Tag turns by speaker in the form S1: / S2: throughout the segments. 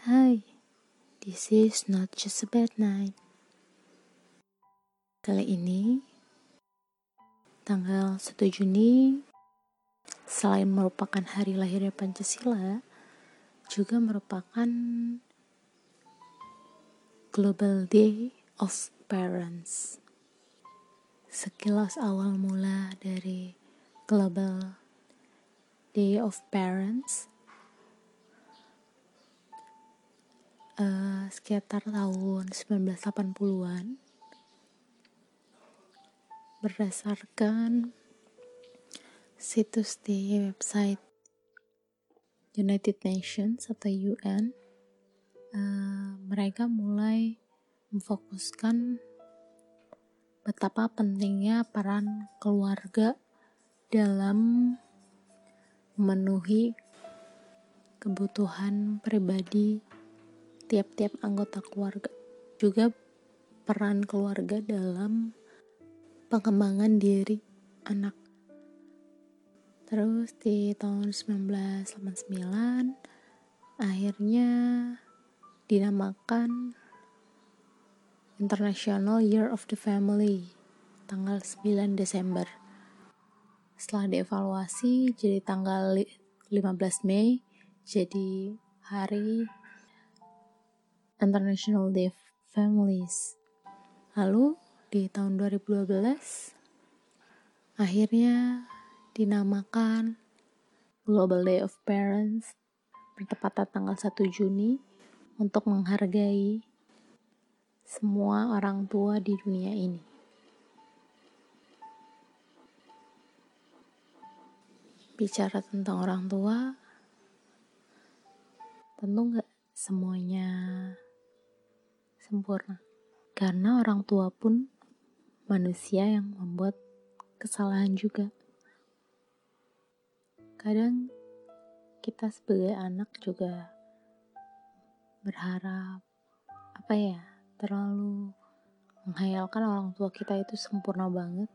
S1: Hai, this is not just a bad night. Kali ini, tanggal 1 Juni, selain merupakan hari lahirnya Pancasila, juga merupakan Global Day of Parents. Sekilas awal mula dari Global Day of Parents uh, sekitar tahun 1980-an berdasarkan situs di website United Nations atau UN uh, mereka mulai memfokuskan betapa pentingnya peran keluarga dalam memenuhi kebutuhan pribadi tiap-tiap anggota keluarga juga peran keluarga dalam pengembangan diri anak. Terus di tahun 1989 akhirnya dinamakan International Year of the Family tanggal 9 Desember. Setelah dievaluasi jadi tanggal 15 Mei jadi hari International Day Families. Lalu di tahun 2012 akhirnya dinamakan Global Day of Parents bertepatan tanggal 1 Juni untuk menghargai semua orang tua di dunia ini. Bicara tentang orang tua, tentu nggak semuanya sempurna. Karena orang tua pun manusia yang membuat kesalahan juga. Kadang kita sebagai anak juga berharap apa ya terlalu menghayalkan orang tua kita itu sempurna banget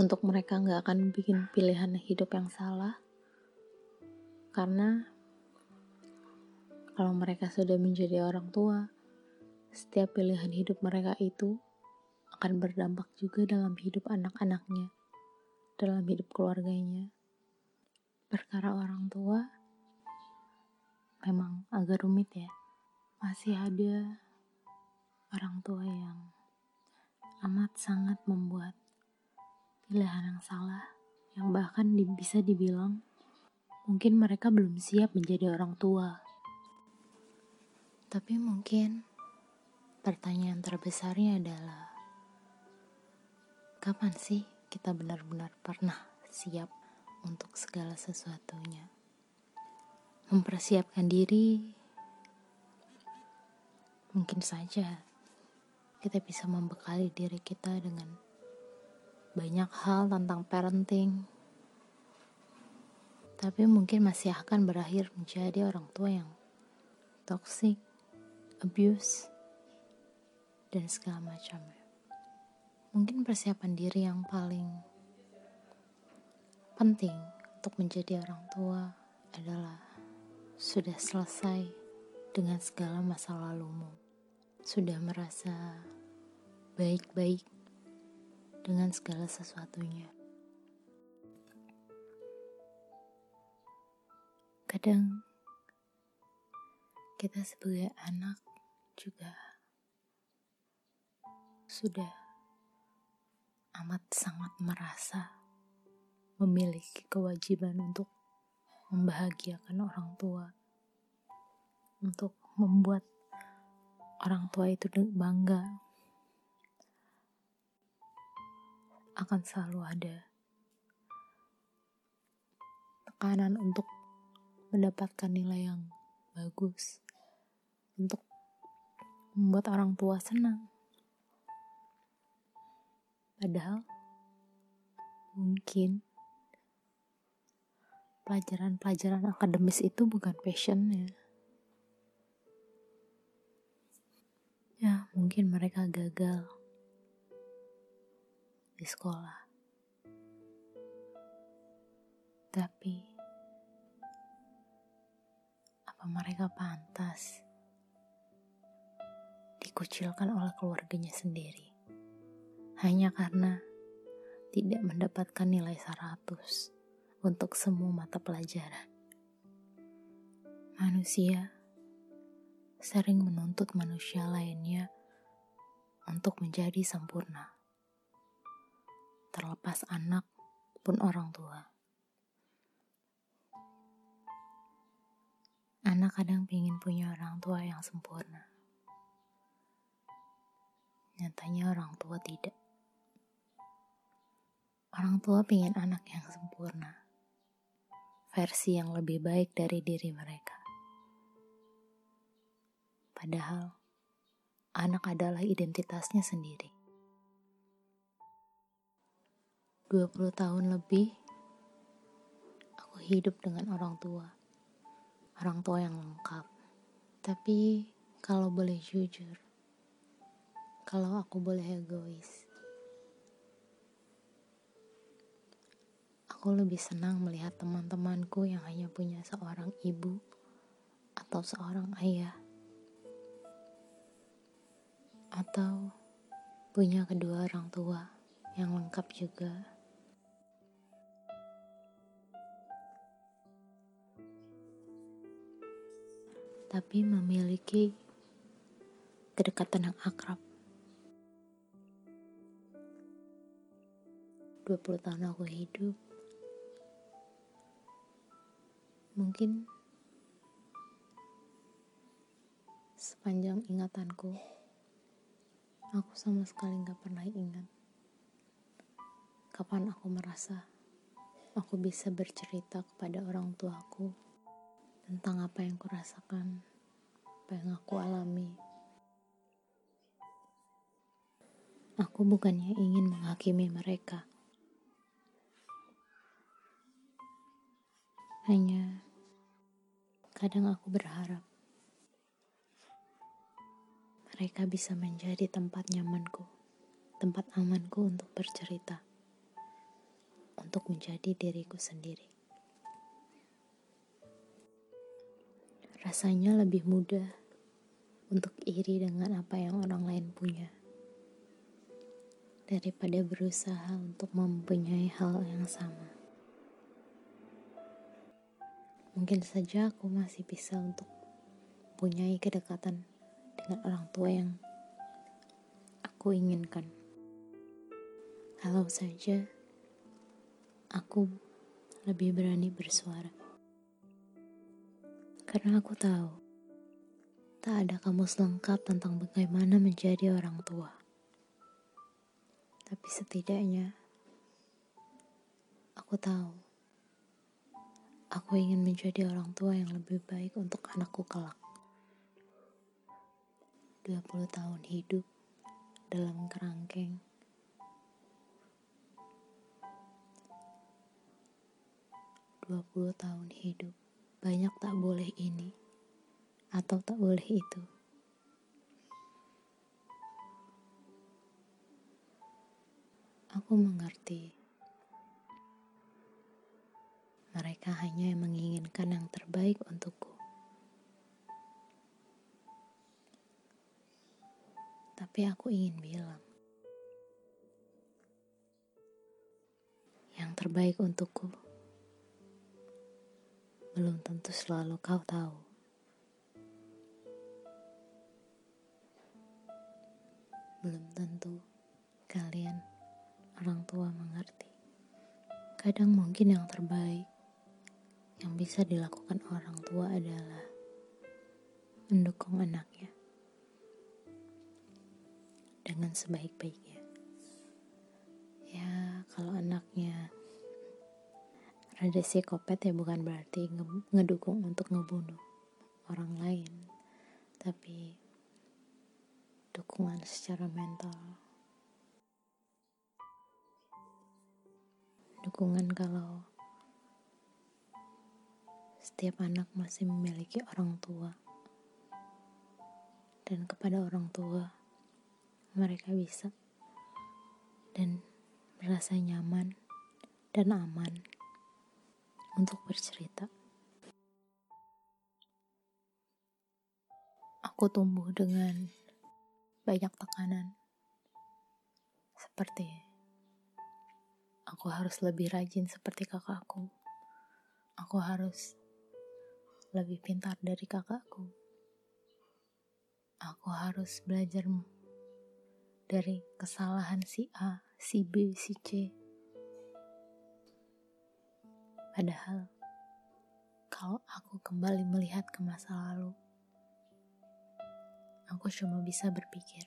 S1: untuk mereka nggak akan bikin pilihan hidup yang salah karena kalau mereka sudah menjadi orang tua, setiap pilihan hidup mereka itu akan berdampak juga dalam hidup anak-anaknya, dalam hidup keluarganya. Perkara orang tua memang agak rumit ya. Masih ada orang tua yang amat sangat membuat pilihan yang salah, yang bahkan bisa dibilang mungkin mereka belum siap menjadi orang tua. Tapi mungkin pertanyaan terbesarnya adalah kapan sih kita benar-benar pernah siap untuk segala sesuatunya? Mempersiapkan diri mungkin saja kita bisa membekali diri kita dengan banyak hal tentang parenting. Tapi mungkin masih akan berakhir menjadi orang tua yang toksik abuse, dan segala macamnya. Mungkin persiapan diri yang paling penting untuk menjadi orang tua adalah sudah selesai dengan segala masa lalumu. Sudah merasa baik-baik dengan segala sesuatunya. Kadang kita sebagai anak juga sudah amat sangat merasa memiliki kewajiban untuk membahagiakan orang tua, untuk membuat orang tua itu bangga, akan selalu ada tekanan untuk mendapatkan nilai yang bagus, untuk membuat orang tua senang. Padahal mungkin pelajaran-pelajaran akademis itu bukan passionnya. Ya, mungkin mereka gagal di sekolah. Tapi Apa mereka pantas dikucilkan oleh keluarganya sendiri hanya karena tidak mendapatkan nilai 100 untuk semua mata pelajaran. Manusia sering menuntut manusia lainnya untuk menjadi sempurna. Terlepas anak pun orang tua. Anak kadang ingin punya orang tua yang sempurna. Nyatanya orang tua tidak. Orang tua ingin anak yang sempurna. Versi yang lebih baik dari diri mereka. Padahal, anak adalah identitasnya sendiri. 20 tahun lebih, aku hidup dengan orang tua. Orang tua yang lengkap. Tapi, kalau boleh jujur, kalau aku boleh egois. Aku lebih senang melihat teman-temanku yang hanya punya seorang ibu atau seorang ayah. Atau punya kedua orang tua yang lengkap juga. Tapi memiliki kedekatan yang akrab 20 tahun aku hidup. Mungkin sepanjang ingatanku aku sama sekali gak pernah ingat kapan aku merasa aku bisa bercerita kepada orang tuaku tentang apa yang kurasakan apa yang aku alami. Aku bukannya ingin menghakimi mereka Hanya kadang aku berharap mereka bisa menjadi tempat nyamanku, tempat amanku untuk bercerita, untuk menjadi diriku sendiri. Rasanya lebih mudah untuk iri dengan apa yang orang lain punya daripada berusaha untuk mempunyai hal yang sama. Mungkin saja aku masih bisa untuk mempunyai kedekatan dengan orang tua yang aku inginkan. Kalau saja aku lebih berani bersuara. Karena aku tahu tak ada kamus lengkap tentang bagaimana menjadi orang tua. Tapi setidaknya aku tahu Aku ingin menjadi orang tua yang lebih baik untuk anakku kelak. 20 tahun hidup dalam kerangkeng. Puluh tahun hidup, banyak tak boleh ini atau tak boleh itu. Aku mengerti mereka hanya menginginkan yang terbaik untukku. Tapi aku ingin bilang, yang terbaik untukku belum tentu selalu kau tahu. Belum tentu kalian orang tua mengerti. Kadang mungkin yang terbaik yang bisa dilakukan orang tua adalah mendukung anaknya dengan sebaik-baiknya. Ya, kalau anaknya rada psikopat ya bukan berarti ngedukung untuk ngebunuh orang lain, tapi dukungan secara mental. Dukungan kalau setiap anak masih memiliki orang tua, dan kepada orang tua mereka bisa dan merasa nyaman dan aman untuk bercerita. Aku tumbuh dengan banyak tekanan. Seperti aku harus lebih rajin seperti kakakku. Aku harus lebih pintar dari kakakku. Aku harus belajar dari kesalahan si A, si B, si C. Padahal, kalau aku kembali melihat ke masa lalu, aku cuma bisa berpikir,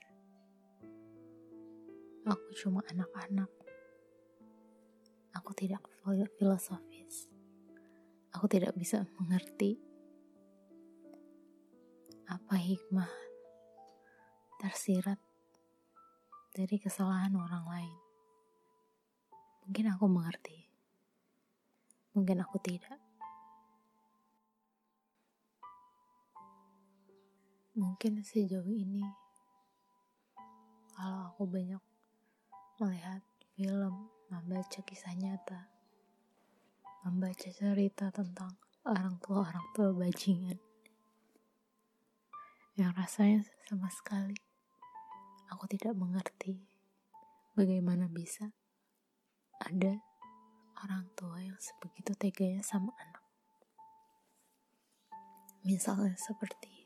S1: aku cuma anak-anak. Aku tidak filosofis. Aku tidak bisa mengerti apa hikmah tersirat dari kesalahan orang lain. Mungkin aku mengerti, mungkin aku tidak. Mungkin sejauh ini, kalau aku banyak melihat film, membaca kisah nyata, membaca cerita tentang orang tua-orang tua bajingan, yang rasanya sama sekali aku tidak mengerti bagaimana bisa ada orang tua yang sebegitu teganya sama anak. Misalnya seperti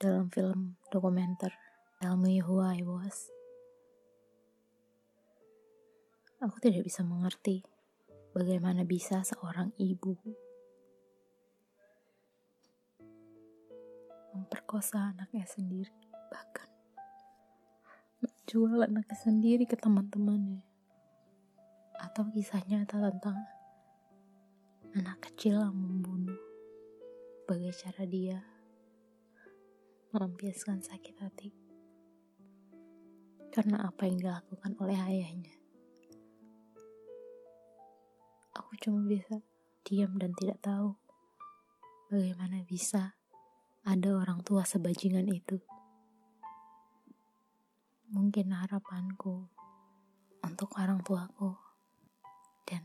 S1: dalam film dokumenter Tell Me Who I Was. Aku tidak bisa mengerti bagaimana bisa seorang ibu memperkosa anaknya sendiri, bahkan menjual anaknya sendiri ke teman-temannya. Atau kisah nyata tentang anak kecil yang membunuh sebagai cara dia melampiaskan sakit hati karena apa yang dilakukan oleh ayahnya. Aku cuma bisa diam dan tidak tahu bagaimana bisa ada orang tua sebajingan itu. Mungkin harapanku untuk orang tuaku dan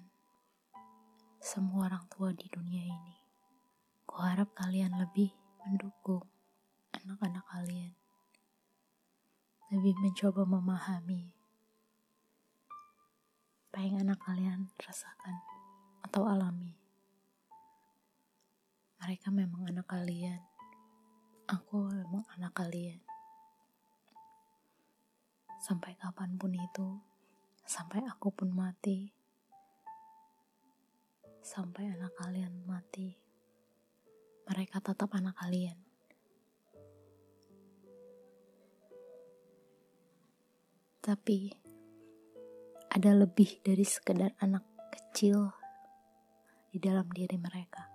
S1: semua orang tua di dunia ini. Kuharap kalian lebih mendukung anak-anak kalian lebih mencoba memahami apa yang anak kalian rasakan atau alami. Mereka memang anak kalian, aku memang anak kalian. Sampai kapan pun itu, sampai aku pun mati, sampai anak kalian mati, mereka tetap anak kalian. Tapi ada lebih dari sekedar anak kecil di dalam diri mereka.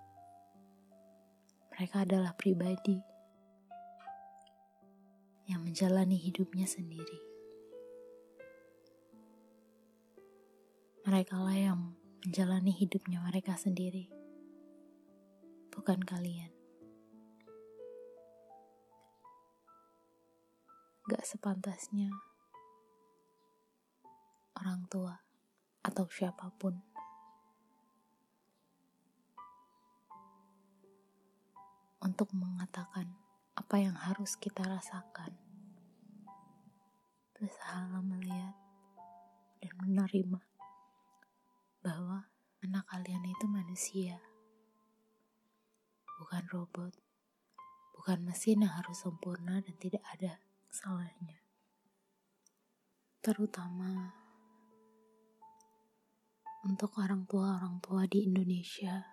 S1: Mereka adalah pribadi yang menjalani hidupnya sendiri. Mereka lah yang menjalani hidupnya mereka sendiri, bukan kalian. Gak sepantasnya orang tua, atau siapa pun. Untuk mengatakan apa yang harus kita rasakan, berusaha melihat dan menerima bahwa anak kalian itu manusia, bukan robot, bukan mesin yang harus sempurna dan tidak ada salahnya. Terutama untuk orang tua-orang tua di Indonesia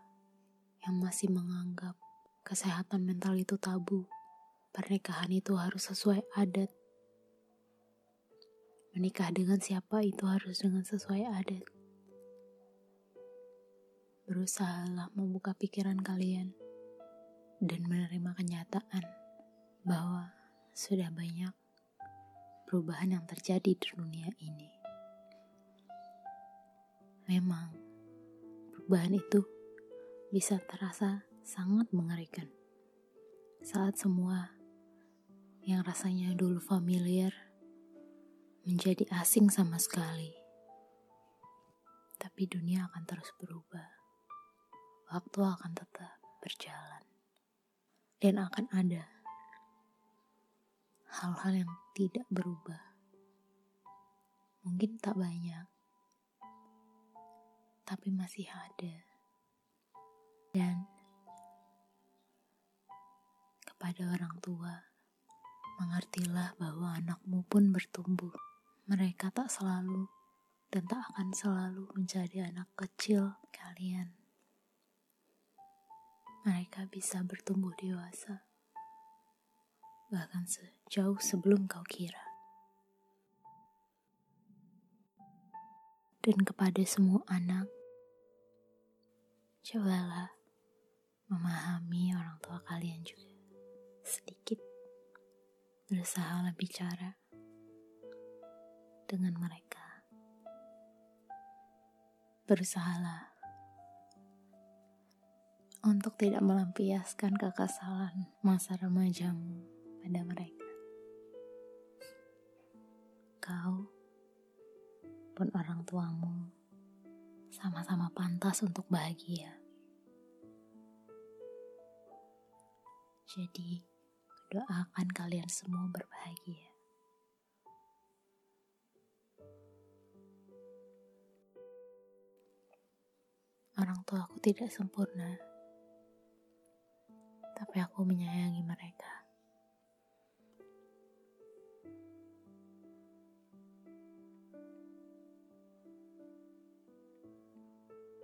S1: yang masih menganggap kesehatan mental itu tabu. Pernikahan itu harus sesuai adat. Menikah dengan siapa itu harus dengan sesuai adat. Berusahalah membuka pikiran kalian dan menerima kenyataan bahwa sudah banyak perubahan yang terjadi di dunia ini. Memang, perubahan itu bisa terasa sangat mengerikan. Saat semua yang rasanya dulu familiar menjadi asing sama sekali. Tapi dunia akan terus berubah. Waktu akan tetap berjalan. Dan akan ada hal-hal yang tidak berubah. Mungkin tak banyak, tapi masih ada. Dan kepada orang tua, mengertilah bahwa anakmu pun bertumbuh. Mereka tak selalu dan tak akan selalu menjadi anak kecil kalian. Mereka bisa bertumbuh dewasa bahkan sejauh sebelum kau kira. Dan kepada semua anak, cobalah memahami orang tua kalian juga sedikit berusaha bicara dengan mereka. Berusahalah untuk tidak melampiaskan kekesalan masa remajamu pada mereka. Kau pun orang tuamu sama-sama pantas untuk bahagia. Jadi, doakan kalian semua berbahagia. Orang tua aku tidak sempurna, tapi aku menyayangi mereka.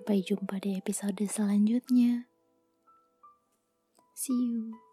S1: Sampai jumpa di episode selanjutnya. See you.